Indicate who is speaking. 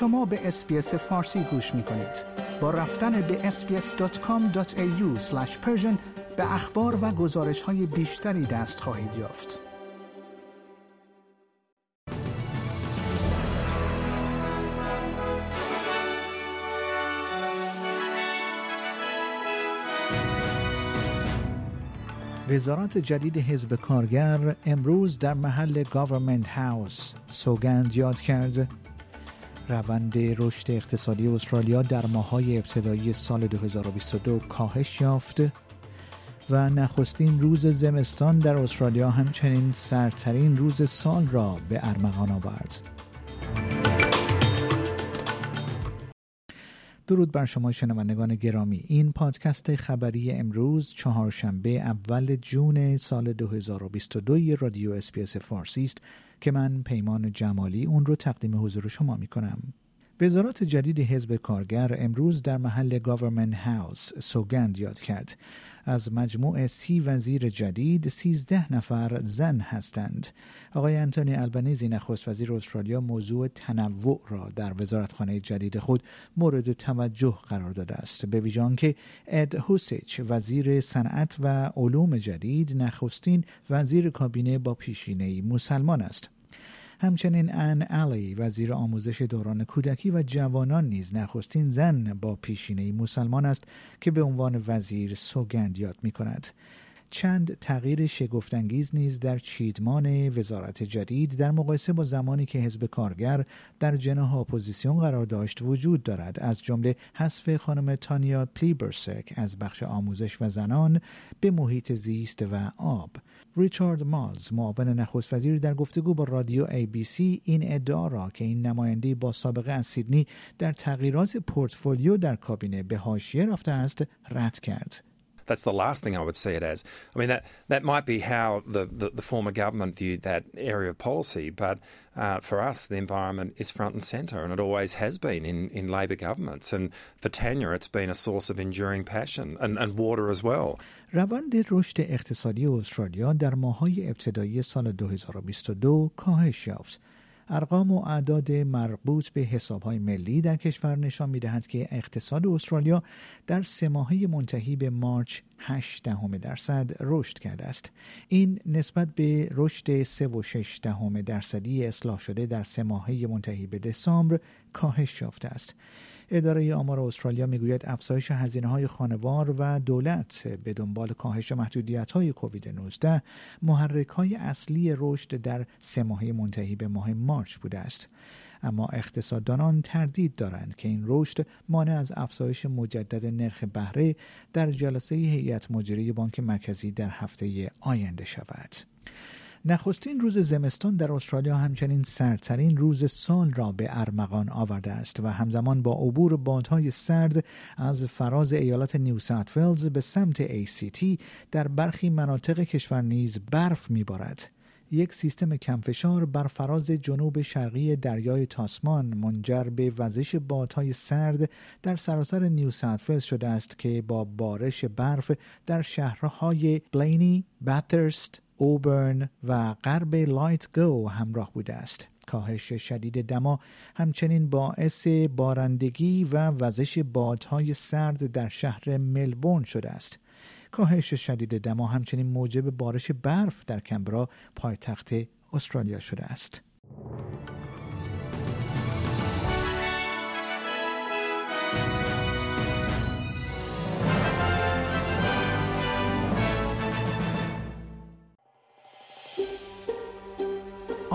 Speaker 1: شما به SBS فارسی گوش می کنید. با رفتن به sbs.com.au به اخبار و گزارش های بیشتری دست خواهید یافت. وزارت جدید حزب کارگر امروز در محل Government House سوگند یاد کرد روند رشد اقتصادی استرالیا در ماهای ابتدایی سال 2022 کاهش یافت و نخستین روز زمستان در استرالیا همچنین سردترین روز سال را به ارمغان آورد. درود بر شما شنوندگان گرامی این پادکست خبری امروز چهارشنبه اول June سال 2022 رادیو SBS فارسی است که من پیمان جمالی اون رو تقدیم حضور شما می کنم. وزارت جدید حزب کارگر امروز در محل Government House سوگند یاد کرد. از مجموع سی وزیر جدید سیزده نفر زن هستند. آقای انتونی البنیزی نخست وزیر استرالیا موضوع تنوع را در وزارتخانه جدید خود مورد توجه قرار داده است. به ویژه آن که اد هوسیچ وزیر صنعت و علوم جدید نخستین وزیر کابینه با پیشینه مسلمان است. همچنین ان علی وزیر آموزش دوران کودکی و جوانان نیز نخستین زن با پیشینه مسلمان است که به عنوان وزیر سوگند یاد می کند. چند تغییر شگفتانگیز نیز در چیدمان وزارت جدید در مقایسه با زمانی که حزب کارگر در جناح اپوزیسیون قرار داشت وجود دارد. از جمله حذف خانم تانیا پلیبرسک از بخش آموزش و زنان به محیط زیست و آب. ریچارد مالز معاون نخست وزیر در گفتگو با رادیو ABC این ادعا را که این نماینده با سابقه از سیدنی در تغییرات پورتفولیو در کابینه به حاشیه رفته است رد کرد.
Speaker 2: That's the last thing I would see it as. I mean, that, that might be how the, the, the former government viewed that area of policy, but uh, for us, the environment is front and centre, and it always has been in, in Labor governments. And for Tanya, it's been a source of enduring passion and, and water as well.
Speaker 1: روند رشد اقتصادی استرالیا در ماهای ابتدایی سال 2022 کاهش یافت. ارقام و اعداد مربوط به حسابهای ملی در کشور نشان می‌دهد که اقتصاد استرالیا در سه ماهه منتهی به مارچ 8 دهم درصد رشد کرده است. این نسبت به رشد 3 و 6 دهم درصدی اصلاح شده در سه ماهه منتهی به دسامبر کاهش یافته است. اداره آمار استرالیا می‌گوید افزایش هزینه های خانوار و دولت به دنبال کاهش محدودیت های کووید 19 محرک های اصلی رشد در سه ماهه منتهی به ماه مارچ بوده است. اما اقتصاددانان تردید دارند که این رشد مانع از افزایش مجدد نرخ بهره در جلسه هیئت مجری بانک مرکزی در هفته آینده شود. نخستین روز زمستان در استرالیا همچنین سردترین روز سال را به ارمغان آورده است و همزمان با عبور بادهای سرد از فراز ایالت نیو ساوت ولز به سمت ACT در برخی مناطق کشور نیز برف میبارد. یک سیستم کمفشار بر فراز جنوب شرقی دریای تاسمان منجر به وزش بادهای سرد در سراسر نیو ساوت ولز شده است که با بارش برف در شهرهای بلینی، باترست، اوبرن و غرب لیتگو همراه بوده است. کاهش شدید دما همچنین باعث بارندگی و وزش بادهای سرد در شهر ملبورن شده است. کاهش شدید دما همچنین موجب بارش برف در کمبرا پایتخت استرالیا شده است.